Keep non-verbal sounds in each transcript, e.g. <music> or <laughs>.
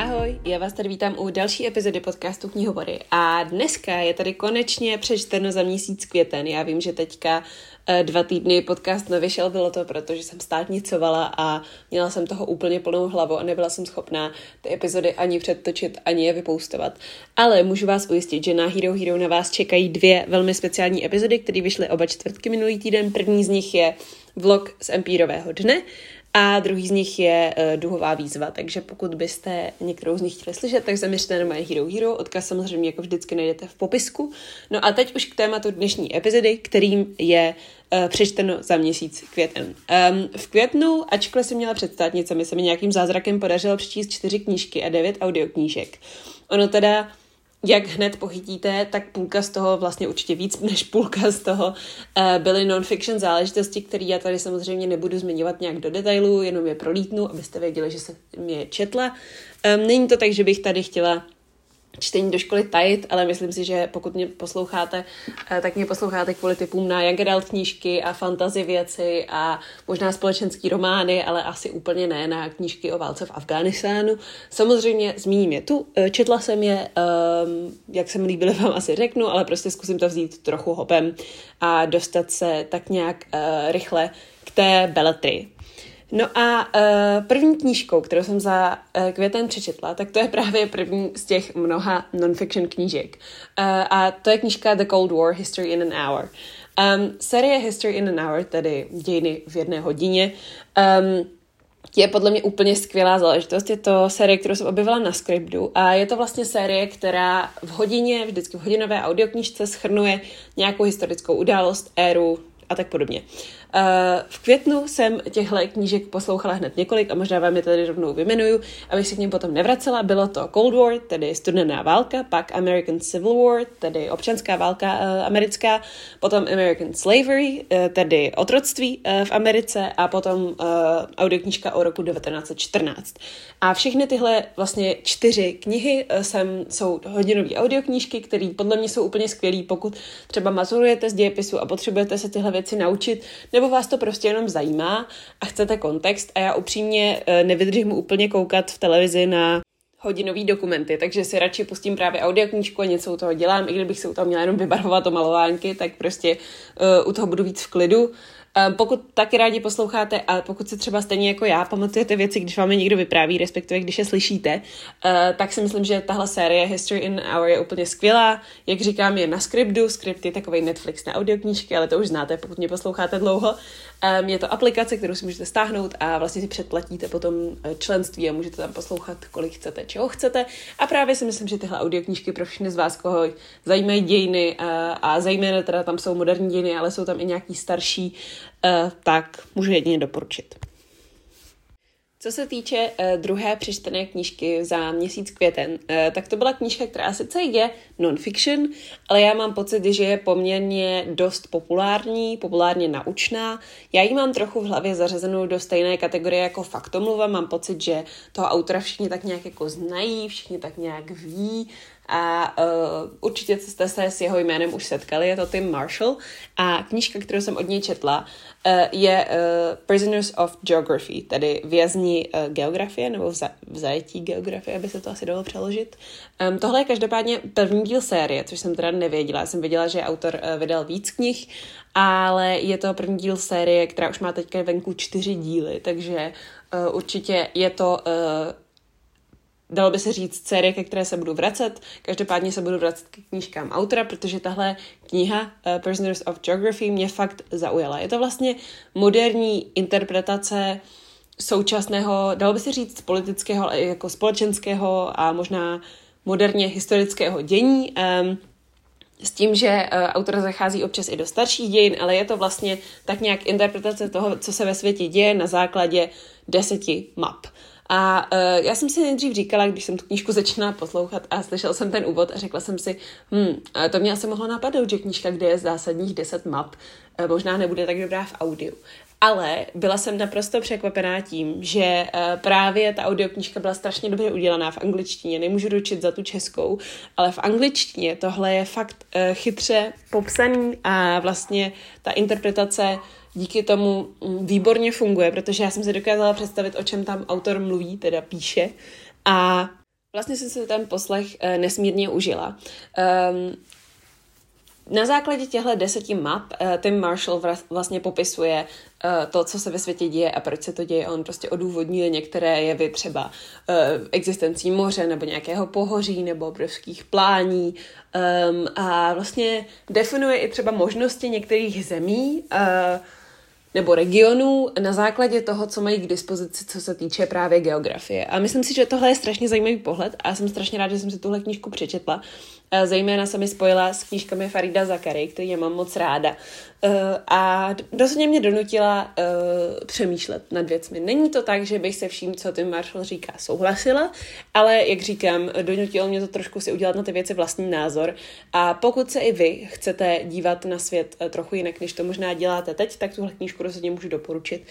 Ahoj, já vás tady vítám u další epizody podcastu Knihovory a dneska je tady konečně přečteno za měsíc květen. Já vím, že teďka eh, dva týdny podcast nevyšel, bylo to proto, že jsem státnicovala a měla jsem toho úplně plnou hlavu a nebyla jsem schopná ty epizody ani předtočit, ani je vypoustovat. Ale můžu vás ujistit, že na Hero Hero na vás čekají dvě velmi speciální epizody, které vyšly oba čtvrtky minulý týden. První z nich je vlog z Empírového dne a druhý z nich je uh, duhová výzva, takže pokud byste některou z nich chtěli slyšet, tak zaměřte na moje Hero Hero, odkaz samozřejmě jako vždycky najdete v popisku. No a teď už k tématu dnešní epizody, kterým je uh, přečteno za měsíc květen. Um, v květnu, ačkoliv jsem měla představnice, se mi nějakým zázrakem podařilo přečíst čtyři knížky a devět audioknížek. Ono teda jak hned pochytíte, tak půlka z toho, vlastně určitě víc <laughs> než půlka z toho, eh, byly non-fiction záležitosti, které já tady samozřejmě nebudu zmiňovat nějak do detailu, jenom je prolítnu, abyste věděli, že jsem je četla. Není to tak, že bych tady chtěla čtení do školy tajit, ale myslím si, že pokud mě posloucháte, eh, tak mě posloucháte kvůli typům na adult knížky a fantasy věci a možná společenský romány, ale asi úplně ne na knížky o válce v Afghánistánu. Samozřejmě zmíním je tu, eh, četla jsem je, um, jak se mi líbily, <laughs> vám asi řeknu, ale prostě zkusím to vzít trochu hopem a dostat se tak nějak uh, rychle k té beletry. No a uh, první knížkou, kterou jsem za uh, květen přečetla, tak to je právě první z těch mnoha non-fiction knížek. Uh, a to je knížka The Cold War, History in an Hour. Um, série History in an Hour, tedy dějiny v jedné hodině, um, je podle mě úplně skvělá záležitost. Je to série, kterou jsem objevila na Scriptu a je to vlastně série, která v hodině, vždycky v hodinové audioknížce schrnuje nějakou historickou událost, éru a tak podobně. Uh, v květnu jsem těchto knížek poslouchala hned několik a možná vám je tady rovnou vymenuju, abych se k ním potom nevracela. Bylo to Cold War, tedy studená válka, pak American Civil War, tedy občanská válka uh, americká, potom American Slavery, uh, tedy otroctví v Americe a potom audioknížka o roku 1914. A všechny tyhle vlastně čtyři knihy jsem, jsou hodinové audioknížky, které podle mě jsou úplně skvělé, pokud třeba mazurujete z dějepisu a potřebujete se tyhle věci naučit, nebo vás to prostě jenom zajímá a chcete kontext a já upřímně eh, nevydržím úplně koukat v televizi na hodinový dokumenty, takže si radši pustím právě audioknížku a něco u toho dělám, i kdybych se u toho měla jenom vybarvovat o malovánky, tak prostě uh, u toho budu víc v klidu. Ehm, pokud taky rádi posloucháte a pokud se třeba stejně jako já pamatujete věci, když vám je někdo vypráví, respektive když je slyšíte, eh, tak si myslím, že tahle série History in Hour je úplně skvělá. Jak říkám, je na Scriptu. Script je takový Netflix na audioknížky, ale to už znáte, pokud mě posloucháte dlouho. Um, je to aplikace, kterou si můžete stáhnout a vlastně si předplatíte potom eh, členství a můžete tam poslouchat, kolik chcete, čeho chcete. A právě si myslím, že tyhle audioknížky pro všechny z vás, koho zajímají dějiny uh, a zejména teda tam jsou moderní dějiny, ale jsou tam i nějaký starší, tak můžu jedině doporučit. Co se týče uh, druhé přečtené knížky za měsíc květen, uh, tak to byla knížka, která sice je non-fiction, ale já mám pocit, že je poměrně dost populární, populárně naučná. Já ji mám trochu v hlavě zařazenou do stejné kategorie jako faktomluva. Mám pocit, že toho autora všichni tak nějak jako znají, všichni tak nějak ví a uh, určitě jste se s jeho jménem už setkali, je to Tim Marshall a knížka, kterou jsem od něj četla, uh, je uh, Prisoners of Geography, tedy vězni uh, geografie nebo v zajetí geografie, aby se to asi dalo přeložit. Um, tohle je každopádně první díl série, což jsem teda nevěděla. Jsem věděla, že autor uh, vydal víc knih, ale je to první díl série, která už má teďka venku čtyři díly, takže uh, určitě je to uh, dalo by se říct, série, ke které se budu vracet. Každopádně se budu vracet k knížkám autora, protože tahle kniha uh, Prisoners of Geography mě fakt zaujala. Je to vlastně moderní interpretace současného, dalo by se říct, politického, ale jako společenského a možná moderně historického dění. Um, s tím, že uh, autor zachází občas i do starších dějin, ale je to vlastně tak nějak interpretace toho, co se ve světě děje na základě deseti map. A uh, já jsem si nejdřív říkala, když jsem tu knížku začínala poslouchat a slyšel jsem ten úvod a řekla jsem si, hm, to mě asi mohlo napadnout, že knížka, kde je zásadních 10 map, uh, možná nebude tak dobrá v audiu. Ale byla jsem naprosto překvapená tím, že uh, právě ta audioknížka byla strašně dobře udělaná v angličtině. Nemůžu dočit za tu českou, ale v angličtině tohle je fakt chytře popsaný a vlastně ta interpretace díky tomu výborně funguje, protože já jsem si dokázala představit, o čem tam autor mluví, teda píše. A Vlastně jsem si ten poslech uh, nesmírně užila. Um, na základě těchto deseti map uh, Tim Marshall vlastně popisuje uh, to, co se ve světě děje a proč se to děje. On prostě odůvodňuje některé jevy, třeba existencí moře nebo nějakého pohoří nebo obrovských plání um, a vlastně definuje i třeba možnosti některých zemí, nebo regionů na základě toho, co mají k dispozici, co se týče právě geografie. A myslím si, že tohle je strašně zajímavý pohled a jsem strašně ráda, že jsem si tuhle knížku přečetla. Zejména se mi spojila s knížkami Farida Zakary, který já mám moc ráda. Eh, a rozhodně mě donutila uh, přemýšlet nad věcmi. Není to tak, že bych se vším, co Tim Marshall říká, souhlasila, ale jak říkám, donutilo mě to trošku si udělat na ty věci vlastní názor. A pokud se i vy chcete dívat na svět uh, trochu jinak, než to možná děláte teď, tak tuhle knížku rozhodně můžu doporučit.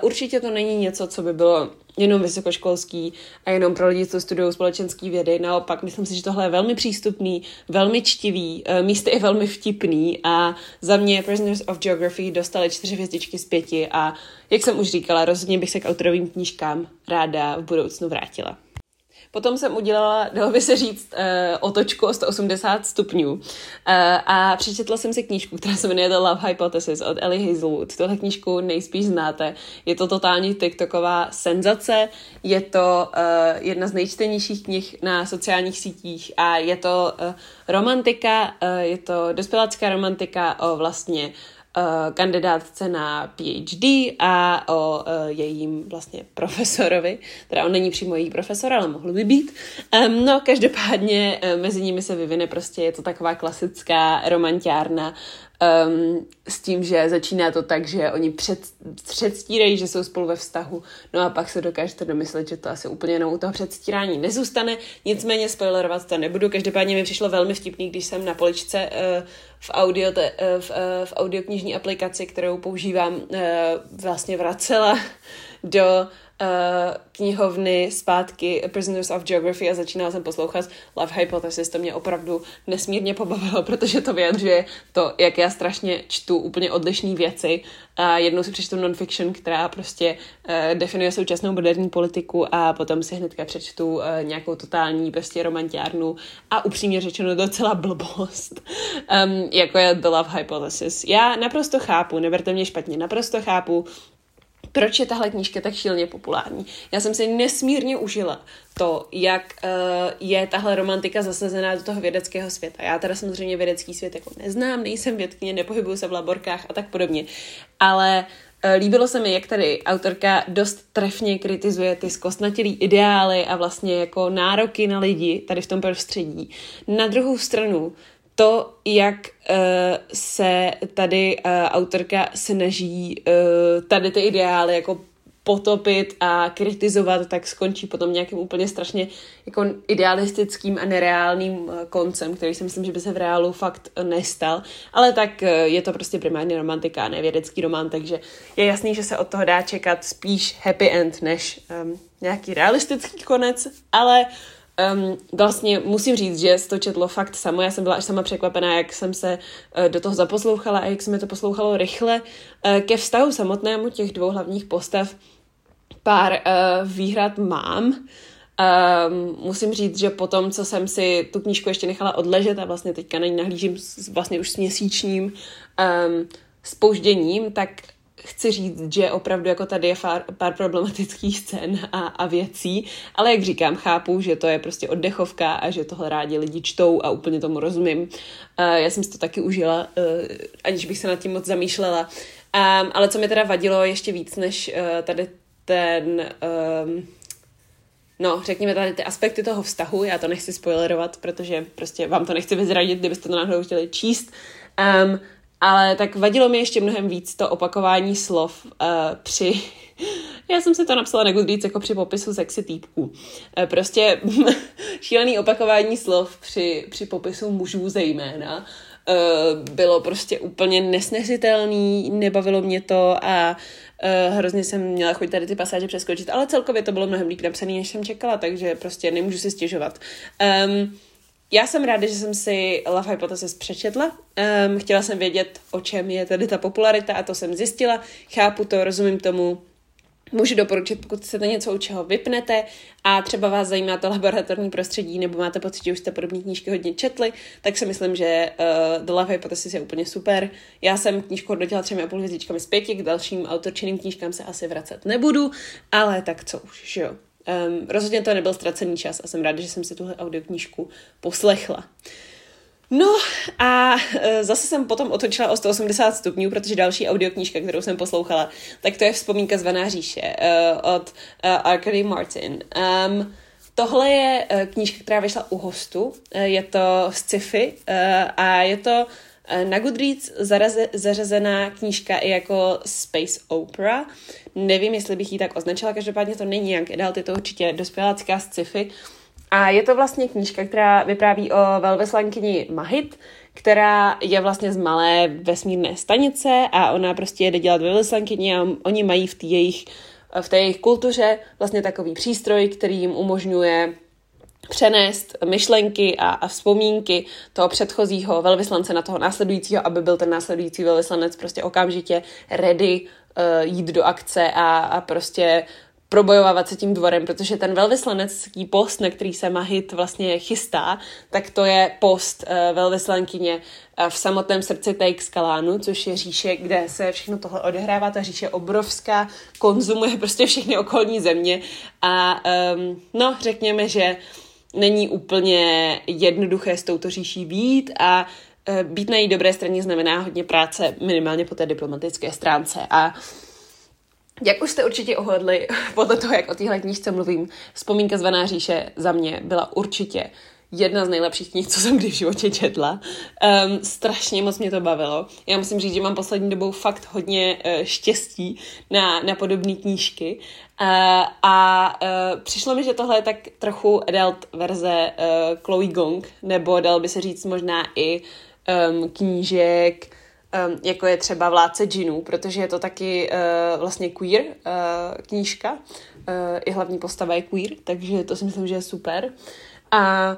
Určitě to není něco, co by bylo jenom vysokoškolský a jenom pro lidi, co studují společenské vědy. Naopak, myslím si, že tohle je velmi přístupný, velmi čtivý, místy je velmi vtipný a za mě Prisoners of Geography dostali čtyři hvězdičky z pěti a jak jsem už říkala, rozhodně bych se k autorovým knížkám ráda v budoucnu vrátila. Potom jsem udělala, <laughs> dalo by se říct, uh, otočku o 180 stupňů uh, a přečetla jsem si knížku, která se jmenuje The Love Hypothesis od Ellie Hazelwood. Tuhle knížku nejspíš znáte. Je to totální TikToková senzace, je to uh, jedna z nejčtenějších knih na sociálních sítích a je to uh, romantika, uh, je to dospělácká romantika o vlastně kandidátce na PhD a o uh, jejím vlastně profesorovi, teda on není přímo její profesor, ale mohl by být. No, každopádně uh, mezi nimi se vyvine prostě, je to taková klasická romantiárna um, s tím, že začíná to tak, že oni před, předstírají, že jsou spolu ve vztahu, no a pak se dokážete domyslet, že to asi úplně jenom u toho předstírání nezůstane, nicméně spoilerovat to nebudu, každopádně mi přišlo velmi vtipný, když jsem na poličce uh, v, audio, te, uh, v, uh, v audioknižní aplikaci, kterou používám, uh, vlastně vracela <laughs> do knihovny zpátky Prisoners of Geography a začínala jsem poslouchat Love Hypothesis. To mě opravdu nesmírně pobavilo, <laughs> protože to vyjadřuje to, jak já strašně čtu úplně odlišné věci. A jednou si přečtu non-fiction, která prostě uh, definuje současnou moderní politiku a potom si hnedka přečtu uh, nějakou totální prostě romantiárnu a upřímně řečeno docela blbost, um, jako je The Love Hypothesis. Já naprosto chápu, neberte mě špatně, naprosto chápu, proč je tahle knížka tak šíleně populární. Já jsem si nesmírně užila to, jak uh, je tahle romantika zasazená do toho vědeckého světa. Já teda samozřejmě vědecký svět jako neznám, nejsem vědkyně, nepohybuju se v laborkách a tak podobně, ale uh, líbilo se mi, jak tady autorka dost trefně kritizuje ty zkostnatělý ideály a vlastně jako nároky na lidi tady v tom prostředí. Na druhou stranu to, jak uh, se tady uh, autorka snaží uh, tady ty ideály jako potopit a kritizovat, tak skončí potom nějakým úplně strašně jako idealistickým a nereálným koncem, který si myslím, že by se v reálu fakt nestal. Ale tak je to prostě primárně romantika a nevědecký román, takže je jasný, že se od toho dá čekat spíš happy end než um, nějaký realistický konec, ale uh, Um, vlastně musím říct, že to četlo fakt samo. Já jsem byla až sama překvapená, jak jsem se uh, do toho zaposlouchala a jak se mi to poslouchalo rychle. Uh, ke vztahu samotnému těch dvou hlavních postav pár uh, výhrad mám. Um, musím říct, že po tom, co jsem si tu knížku ještě nechala odležet a vlastně teďka na ní nahlížím s, vlastně už s měsíčním um, spožděním, tak chci říct, že opravdu jako tady je pár, pár problematických scén a, a věcí, ale jak říkám, chápu, že to je prostě oddechovka a že tohle rádi lidi čtou a úplně tomu rozumím. Já jsem si to taky užila, uh, aniž bych se nad tím moc zamýšlela. Um, ale co mi teda vadilo ještě víc než uh, tady ten... Um, No, řekněme tady ty aspekty toho vztahu, já to nechci spoilerovat, protože prostě vám to nechci vyzradit, kdybyste to náhodou chtěli číst. Um, ale tak vadilo mi ještě mnohem víc to opakování slov uh, při... <laughs> Já jsem si to napsala nekud víc jako při popisu sexy týpků. Uh, prostě <laughs> šílený opakování slov při, při popisu mužů zejména uh, bylo prostě úplně nesnesitelný, nebavilo mě to a uh, hrozně jsem měla chuť tady ty pasáže přeskočit, ale celkově to bylo mnohem líp napsané, než jsem čekala, takže prostě nemůžu si stěžovat. Um, já jsem ráda, že jsem si Love Hypothesis přečetla. Um, chtěla jsem vědět, o čem je tady ta popularita a to jsem zjistila. Chápu to, rozumím tomu. Můžu doporučit, pokud chcete něco, u čeho vypnete a třeba vás zajímá to laboratorní prostředí nebo máte pocit, že už jste podobné knížky hodně četli, tak si myslím, že uh, The Love Hypothesis je úplně super. Já jsem knížku hodnotila třemi a půl hvězdičkami z pěti, k dalším autorčeným knížkám se asi vracet nebudu, ale tak co už, že jo. Um, rozhodně to nebyl ztracený čas a jsem ráda, že jsem si tuhle audioknížku poslechla. No a e, zase jsem potom otočila o 180 stupňů, protože další audioknížka, kterou jsem poslouchala, tak to je Vzpomínka zvaná říše uh, od uh, Arkady Martin. Um, tohle je knížka, která vyšla u hostu, je to sci-fi uh, a je to na Goodreads zaraze, zařazená knížka i jako space opera. Nevím, jestli bych ji tak označila, každopádně to není nějak dál, je to určitě dospělácká sci-fi. A je to vlastně knížka, která vypráví o velvyslankyni Mahit, která je vlastně z malé vesmírné stanice a ona prostě jede dělat velvyslankyni a oni mají v té jejich, v té jejich kultuře vlastně takový přístroj, který jim umožňuje přenést myšlenky a, a vzpomínky toho předchozího velvyslance na toho následujícího, aby byl ten následující velvyslanec prostě okamžitě ready uh, jít do akce a, a prostě probojovávat se tím dvorem, protože ten velvyslanecký post, na který se Mahit vlastně chystá, tak to je post uh, velvyslankyně uh, v samotném srdci Tejkskalánu, což je říše, kde se všechno tohle odehrává. Ta říše obrovská, konzumuje prostě všechny okolní země a um, no, řekněme, že není úplně jednoduché s touto říší být a uh, být na její dobré straně znamená hodně práce, minimálně po té diplomatické stránce. A jak už jste určitě ohledli <laughs> podle toho, jak o téhle knížce mluvím, Vzpomínka zvaná říše za mě byla určitě jedna z nejlepších knih, co jsem kdy v životě četla. Um, strašně moc mě to bavilo. Já musím říct, že mám poslední dobou fakt hodně uh, štěstí na, na podobné knížky. Uh, a uh, přišlo mi, že tohle je tak trochu adult verze uh, Chloe Gong, nebo dal by se říct možná i um, knížek um, jako je třeba Vládce džinů, protože je to taky uh, vlastně queer uh, knížka, uh, i hlavní postava je queer, takže to si myslím, že je super. A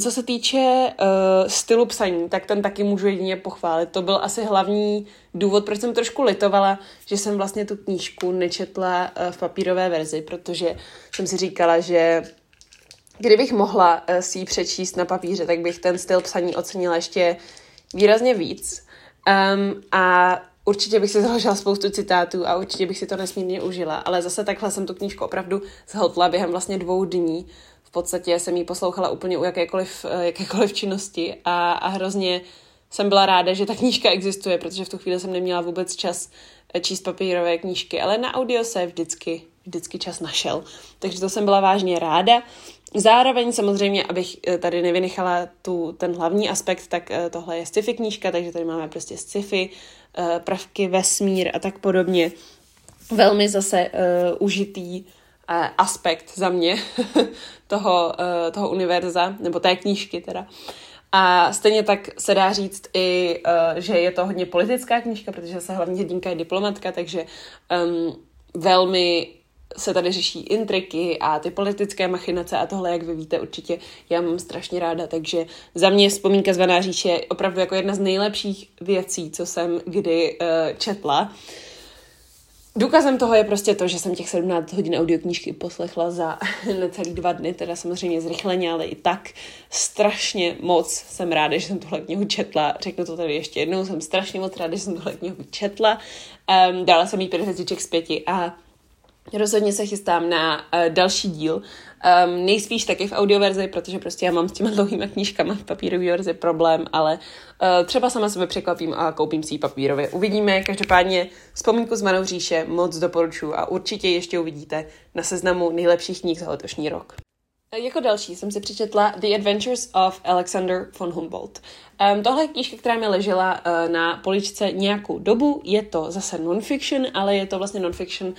co se týče uh, stylu psaní, tak ten taky můžu jedině pochválit. To byl asi hlavní důvod, proč jsem trošku litovala, že jsem vlastně tu knížku nečetla uh, v papírové verzi, protože jsem si říkala, že kdybych mohla uh, si ji přečíst na papíře, tak bych ten styl psaní ocenila ještě výrazně víc. Um, a určitě bych si založila spoustu citátů a určitě bych si to nesmírně užila, ale zase takhle jsem tu knížku opravdu zhltla během vlastně dvou dní. V podstatě jsem ji poslouchala úplně u jakékoliv, eh, jakékoliv činnosti a, a hrozně jsem byla ráda, že ta knížka existuje, protože v tu chvíli jsem neměla vůbec čas eh, číst papírové knížky, ale na audio se vždycky, vždycky čas našel. Takže to jsem byla vážně ráda. Zároveň samozřejmě, abych eh, tady nevynechala tu, ten hlavní aspekt, tak tohle je sci-fi knížka, takže tady máme prostě sci-fi, prvky, vesmír a tak podobně. Velmi zase uh, užitý aspekt za mě <laughs> toho, uh, toho univerza, nebo té knížky teda. A stejně tak se dá říct i, uh, že je to hodně politická knížka, protože se hlavní hrdinka je diplomatka, takže um, velmi se tady řeší intriky a ty politické machinace a tohle, jak vy víte, určitě já mám strašně ráda, takže za mě vzpomínka zvaná říše je opravdu jako jedna z nejlepších věcí, co jsem kdy uh, četla. Důkazem toho je prostě to, že jsem těch 17 hodin audioknížky poslechla za <laughs> necelý dva dny, teda samozřejmě zrychleně, ale i tak strašně moc jsem ráda, že jsem tuhle knihu četla. Řeknu to tady ještě jednou, jsem strašně moc ráda, že jsem tuhle knihu četla. Um, dala jsem jí pět z pěti a Rozhodně se chystám na uh, další díl. Um, nejspíš taky v audioverzi, protože prostě já mám s těma dlouhými knížkama v papírové verzi problém, ale uh, třeba sama sebe překvapím a koupím si ji papírově. Uvidíme, každopádně vzpomínku z Manou říše moc doporučuji a určitě ještě uvidíte na seznamu nejlepších knih za letošní rok. Jako další jsem si přečetla The Adventures of Alexander von Humboldt. Um, tohle je knížka, která mi ležela uh, na poličce nějakou dobu. Je to zase non-fiction, ale je to vlastně non-fiction uh,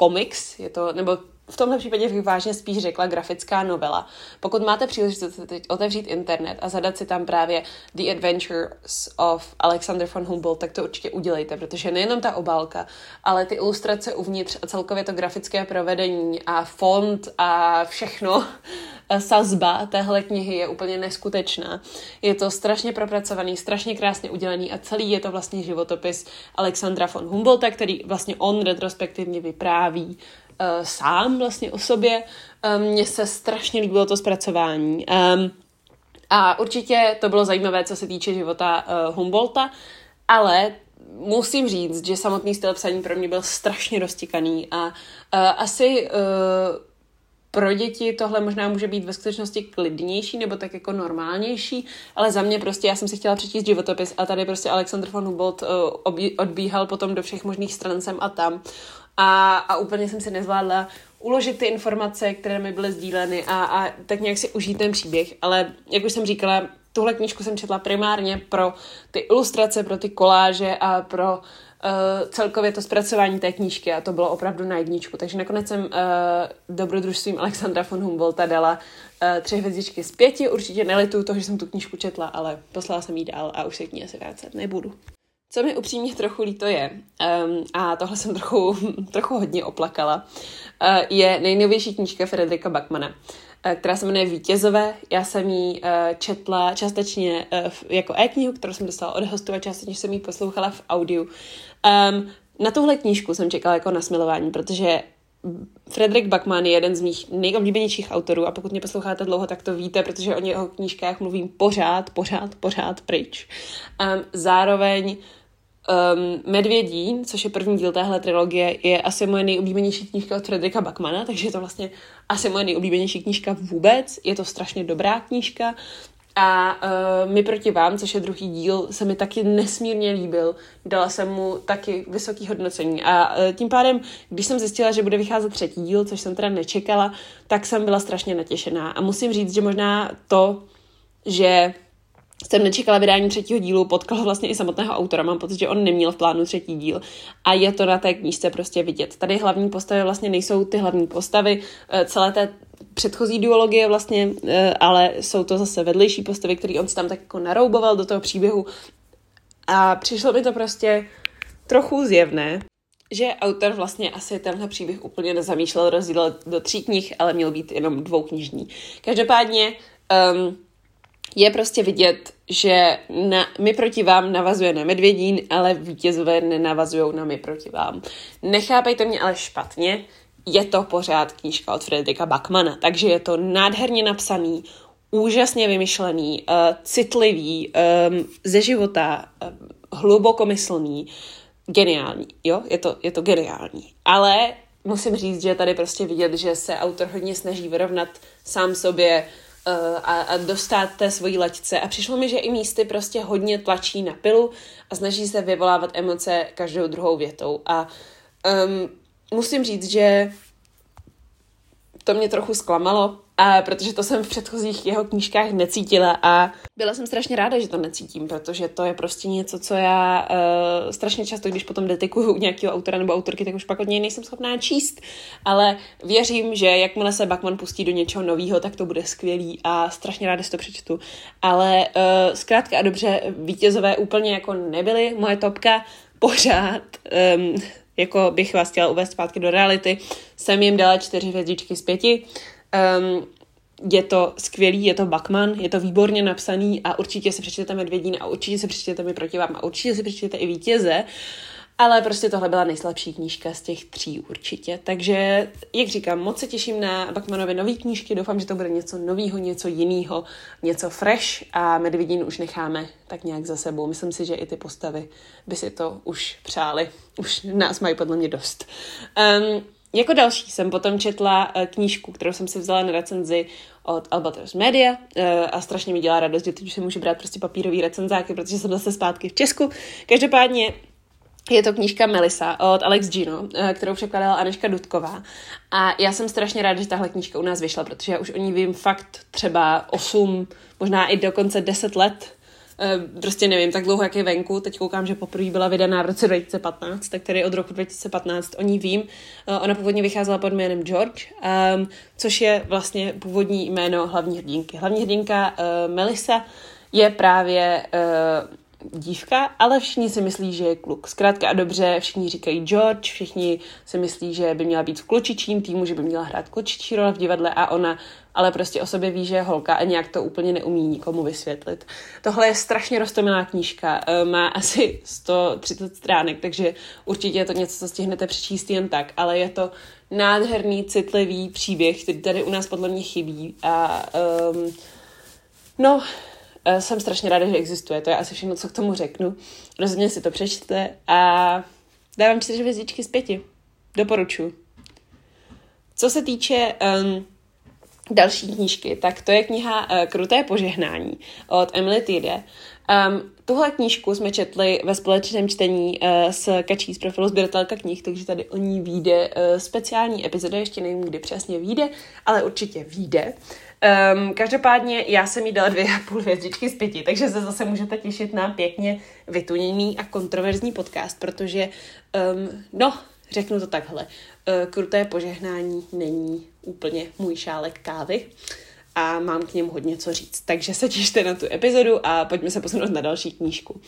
comics, je to, nebo v tomhle případě bych vážně spíš řekla grafická novela. Pokud máte příležitost teď otevřít internet a zadat si tam právě The Adventures of Alexander von Humboldt, tak to určitě udělejte, protože nejenom ta obálka, ale ty ilustrace uvnitř a celkově to grafické provedení a font a všechno, sazba téhle knihy je úplně neskutečná. Je to strašně propracovaný, strašně krásně udělaný a celý je to vlastně životopis Alexandra von Humboldta, který vlastně on retrospektivně vypráví uh, sám vlastně o sobě. Um, Mně se strašně líbilo to zpracování. Um, a určitě to bylo zajímavé, co se týče života uh, Humboldta, ale musím říct, že samotný styl psaní pro mě byl strašně roztikaný a uh, asi uh, pro děti tohle možná může být ve skutečnosti klidnější nebo tak jako normálnější, ale za mě prostě já jsem si chtěla přečíst životopis a tady prostě Alexander von Humboldt uh, odbíhal potom do všech možných stran sem a tam a, a úplně jsem si nezvládla uložit ty informace, které mi byly sdíleny a, a tak nějak si užít ten příběh, ale jak už jsem říkala, tuhle knížku jsem četla primárně pro ty ilustrace, pro ty koláže a pro uh, celkově to zpracování té knížky a to bylo opravdu na jedničku. Takže nakonec jsem uh, dobrodružstvím Alexandra von Humboldta dala uh, tři hvězdičky z pěti. Určitě nelituju toho, že jsem tu knížku četla, ale poslala jsem ji dál a už se k ní asi vrátit nebudu. Co mi upřímně trochu líto je, um, a tohle jsem trochu, <laughs> trochu hodně oplakala, uh, je nejnovější knížka Frederika Bachmana, uh, která se jmenuje Vítězové. Já jsem ji uh, četla částečně uh, jako e-knihu, kterou jsem dostala od hostu a částečně jsem ji poslouchala v audiu. Um, na tuhle knížku jsem čekala jako na smilování, protože Frederick Bachman je jeden z mých nejoblíbenějších autorů a pokud mě posloucháte dlouho, tak to víte, protože o jeho knížkách mluvím pořád, pořád, pořád pryč. Um, zároveň Um, Medvědí, což je první díl téhle trilogie, je asi moje nejoblíbenější knížka od Frederika Bachmana, takže je to vlastně asi moje nejoblíbenější knížka vůbec. Je to strašně dobrá knížka. A uh, My proti vám, což je druhý díl, se mi taky nesmírně líbil. Dala jsem mu taky vysoký hodnocení. A uh, tím pádem, když jsem zjistila, že bude vycházet třetí díl, což jsem teda nečekala, tak jsem byla strašně natěšená. A musím říct, že možná to, že jsem nečekala vydání třetího dílu, potkala vlastně i samotného autora, mám pocit, že on neměl v plánu třetí díl a je to na té knížce prostě vidět. Tady hlavní postavy vlastně nejsou ty hlavní postavy eh, celé té předchozí duologie vlastně, eh, ale jsou to zase vedlejší postavy, které on si tam tak jako narouboval do toho příběhu a přišlo mi to prostě trochu zjevné, že autor vlastně asi tenhle příběh úplně nezamýšlel rozdělat do tří knih, ale měl být jenom dvouknižní. Každopádně um, je prostě vidět, že na, my proti vám navazuje na Medvědín, ale vítězové nenavazují na my proti vám. Nechápejte mě ale špatně, je to pořád knížka od Frederika Bachmana, takže je to nádherně napsaný, úžasně vymyšlený, uh, citlivý, um, ze života, uh, hlubokomyslný, geniální, jo, je to, je to geniální. Ale musím říct, že tady prostě vidět, že se autor hodně snaží vyrovnat sám sobě a, a dostat té svojí laťce. A přišlo mi, že i místy prostě hodně tlačí na pilu a snaží se vyvolávat emoce každou druhou větou. A um, musím říct, že to mě trochu zklamalo, a protože to jsem v předchozích jeho knížkách necítila a byla jsem strašně ráda, že to necítím, protože to je prostě něco, co já uh, strašně často, když potom detekuju <laughs> nějakého autora nebo autorky, tak už pak od něj nejsem schopná číst, ale věřím, že jakmile se Bachman pustí do něčeho nového, tak to bude skvělý a strašně ráda si to přečtu. Ale uh, zkrátka a dobře, vítězové úplně jako nebyly moje topka, pořád um, jako bych vás chtěla uvést zpátky do reality, jsem jim dala čtyři hvězdičky z pěti. Um, je to skvělý, je to Bachman, je to výborně napsaný a určitě si přečtěte Medvědín a určitě si přečtěte mi proti vám a určitě si přečtěte i Vítěze. Ale prostě tohle byla nejslabší knížka z těch tří určitě. Takže, jak říkám, moc se těším na Bachmanově nové knížky. Doufám, že to bude něco nového, něco jiného, něco fresh a Medvědín už necháme tak nějak za sebou. Myslím si, že i ty postavy by si to už přáli. Už nás mají podle mě dost. Um, jako další jsem potom četla uh, knížku, kterou jsem si vzala na recenzi od Albatros Media uh, a strašně mi dělá radost, že teď už si můžu brát prostě papírový recenzáky, protože jsem zase zpátky v Česku. Každopádně je to knížka Melisa od Alex Gino, eh, kterou překladala Aneška Dudková. A já jsem strašně ráda, že tahle knížka u nás vyšla, protože já už o ní vím fakt třeba 8, možná i dokonce 10 let. uh, prostě nevím, tak dlouho, jak je venku. Teď koukám, že poprvé byla vydaná v roce 2015, tak tady od roku 2015 o ní vím. Uh, ona původně vycházela pod jménem George, um, což je vlastně původní jméno hlavní hrdinky. Hlavní hrdinka Melissa je právě dívka, ale všichni si myslí, že je kluk. Zkrátka a dobře, všichni říkají George, všichni si myslí, že by měla být v klučičím týmu, že by měla hrát klučičí role v divadle a ona ale prostě o sobě ví, že je holka a nějak to úplně neumí nikomu vysvětlit. Tohle je strašně roztomilá knížka, eh, má asi 130 stránek, takže určitě je to něco, co stihnete přečíst jen tak, ale je to nádherný, citlivý příběh, který tady u nás podle mě chybí a um, no, jsem strašně ráda, že existuje. To je asi všechno, co k tomu řeknu. Rozhodně si to přečtěte a dávám čtyři hvězdičky z pěti. Doporučuji. Co se týče um, další knížky, tak to je kniha uh, Kruté požehnání od Emily Tide. Um, tuhle knížku jsme četli ve společném čtení uh, s Kačí z profilu sběratelka knih, takže tady o ní vyjde uh, speciální epizoda, ještě nevím, kdy přesně vyjde, ale určitě vyjde. Um, každopádně já jsem jí dala dvě a půl hvězdičky z pěti, takže se zase můžete těšit na pěkně vytuněný a kontroverzní podcast, protože, um, no, řeknu to takhle, uh, kruté požehnání není úplně můj šálek kávy a mám k němu hodně co říct. Takže se těšte na tu epizodu a pojďme se posunout na další knížku.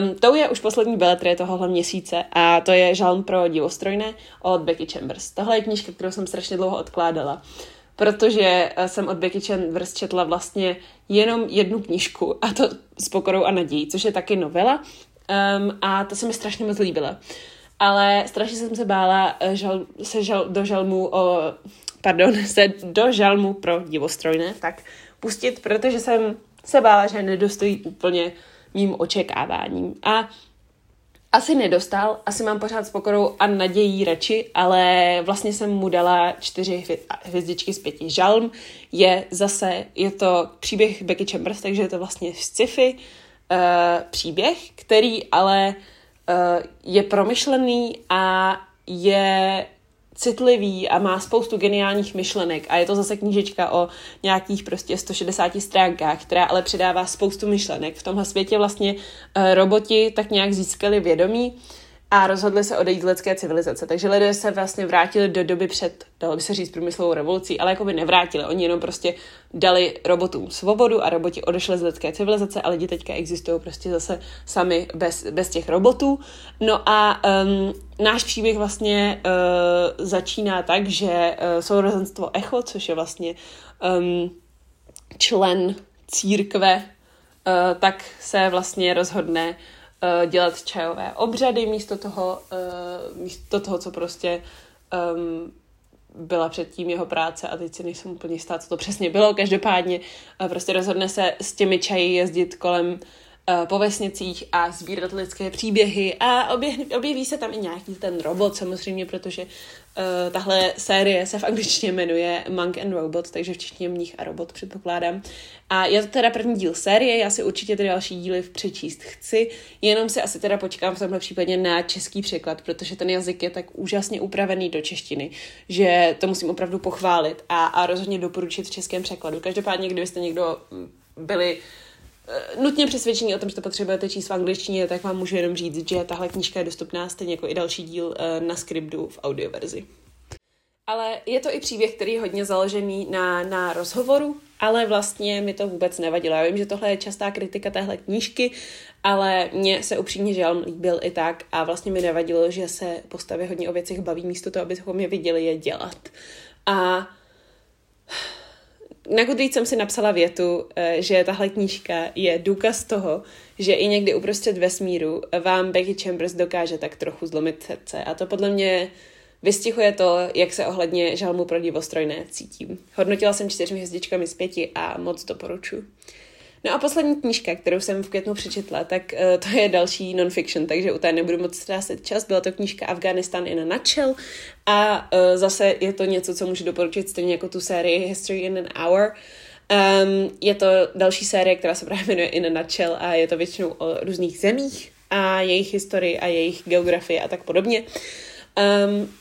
Um, to je už poslední beletrie tohohle měsíce a to je Žalm pro divostrojné od Becky Chambers. Tohle je knížka, kterou jsem strašně dlouho odkládala protože eh, jsem od Becky Chambers četla vlastně jenom jednu knížku a to s pokorou a nadějí, což je taky novela um, a to se mi strašně moc líbila. Ale strašně jsem se bála eh, žal, se žal, do žalmu o, pardon, <laughs> se do žalmu pro divostrojné, tak pustit, protože jsem se bála, že nedostojí úplně mým očekáváním. A asi nedostal, asi mám pořád s pokorou a nadějí radši, ale vlastně jsem mu dala čtyři hvězdičky z pěti. Žalm je zase, je to příběh Becky Chambers, takže je to vlastně sci-fi uh, příběh, který ale uh, je promyšlený a je citlivý a má spoustu geniálních myšlenek a je to zase knížečka o nějakých prostě 160 stránkách, která ale předává spoustu myšlenek. V tomhle světě vlastně uh, roboti tak nějak získali vědomí a rozhodli se odejít z lidské civilizace. Takže lidé se vlastně vrátili do doby před, dalo by se říct, průmyslovou revolucí, ale jako by nevrátili. Oni jenom prostě dali robotům svobodu a roboti odešli z lidské civilizace a lidi teďka existují prostě zase sami bez, bez těch robotů. No a um, náš příběh vlastně uh, začíná tak, že uh, sourozenstvo Echo, což je vlastně um, člen církve, uh, tak se vlastně rozhodne dělat čajové obřady místo toho, uh, místo toho, co prostě um, byla předtím jeho práce a teď si nejsem úplně jistá, co to přesně bylo. Každopádně uh, prostě rozhodne se s těmi čaji jezdit kolem Eh, po vesnicích a sbírat lidské příběhy a objeví, objeví se tam i nějaký ten robot samozřejmě, protože uh, tahle série se v angličtině jmenuje Monk and Robot, takže v češtině mních a robot předpokládám. A je to teda první díl série, já si určitě ty další díly přečíst chci, jenom si asi teda počkám v tomhle případě na český překlad, protože ten jazyk je tak úžasně upravený do češtiny, že to musím opravdu pochválit a, a rozhodně doporučit v českém překladu. Každopádně, kdybyste někdo mm, byli Eh, nutně přesvědčení o tom, že to potřebujete číst v angličtině, tak vám můžu jenom říct, že tahle knížka je dostupná stejně jako i další díl eh, na Scriptu v audioverzi. Ale je to i příběh, který je hodně založený na, na rozhovoru, ale vlastně mi to vůbec nevadilo. Já vím, že tohle je častá kritika téhle knížky, ale mně se upřímně žalm líbil i tak a vlastně mi nevadilo, že se postavy hodně o věcech baví místo toho, abychom je viděli je dělat. A na Goodreads jsem si napsala větu, eh, že tahle knížka je důkaz toho, že i někdy uprostřed vesmíru vám Becky Chambers dokáže tak trochu zlomit srdce. A to podle mě vystihuje to, jak se ohledně žalmu pro divostrojné cítím. Hodnotila jsem čtyřmi hvězdičkami z pěti a moc doporučuji. No a poslední knížka, kterou jsem v květnu přečetla, tak uh, to je další non-fiction, takže u té nebudu moc ztrácet čas. Byla to knížka Afghanistan in a nutshell a uh, zase je to něco, co můžu doporučit stejně jako tu sérii History in an Hour. Um, je to další série, která se právě jmenuje In a Nutshell a je to většinou o různých zemích a jejich historii a jejich geografii a tak podobně. Um,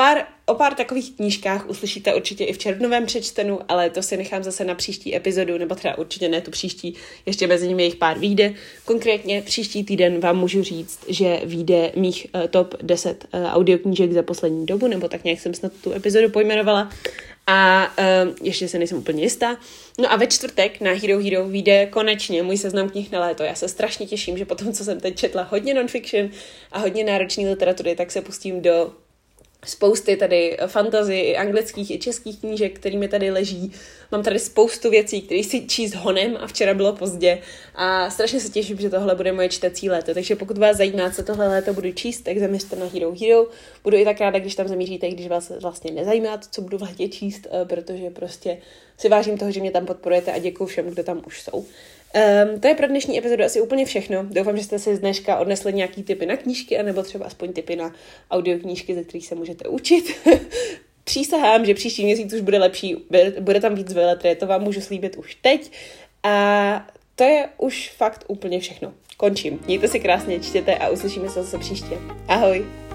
pár, o pár takových knížkách uslyšíte určitě i v červnovém přečtenu, ale to si nechám zase na příští epizodu, nebo třeba určitě ne tu příští, ještě mezi nimi jejich pár výjde. Konkrétně příští týden vám můžu říct, že vyjde mých uh, top 10 uh, audioknížek za poslední dobu, nebo tak nějak jsem snad tu epizodu pojmenovala. A uh, ještě se nejsem úplně jistá. No a ve čtvrtek na Hero Hero vyjde konečně můj seznam knih na léto. Já se strašně těším, že potom, co jsem teď četla hodně non-fiction a hodně náročné literatury, tak se pustím do spousty tady fantazy, i anglických, i českých knížek, kterými tady leží. Mám tady spoustu věcí, které si číst honem a včera bylo pozdě a strašně se těším, že tohle bude moje čtecí léto. Takže pokud vás zajímá, co tohle léto budu číst, tak zaměřte na Hero Hero. Budu i tak ráda, když tam zamíříte, když vás vlastně nezajímá to, co budu v létě číst, eh, protože prostě si vážím toho, že mě tam podporujete a děkuji všem, kdo tam už jsou. Um, to je pro dnešní epizodu asi úplně všechno. Doufám, že jste si z dneška odnesli nějaký typy na knížky, anebo třeba aspoň typy na audioknížky, ze kterých se můžete učit. <laughs> Přísahám, že příští měsíc už bude lepší, bude tam víc veletry, to vám můžu slíbit už teď. A to je už fakt úplně všechno. Končím. Mějte se krásně, čtěte a uslyšíme se zase příště. Ahoj!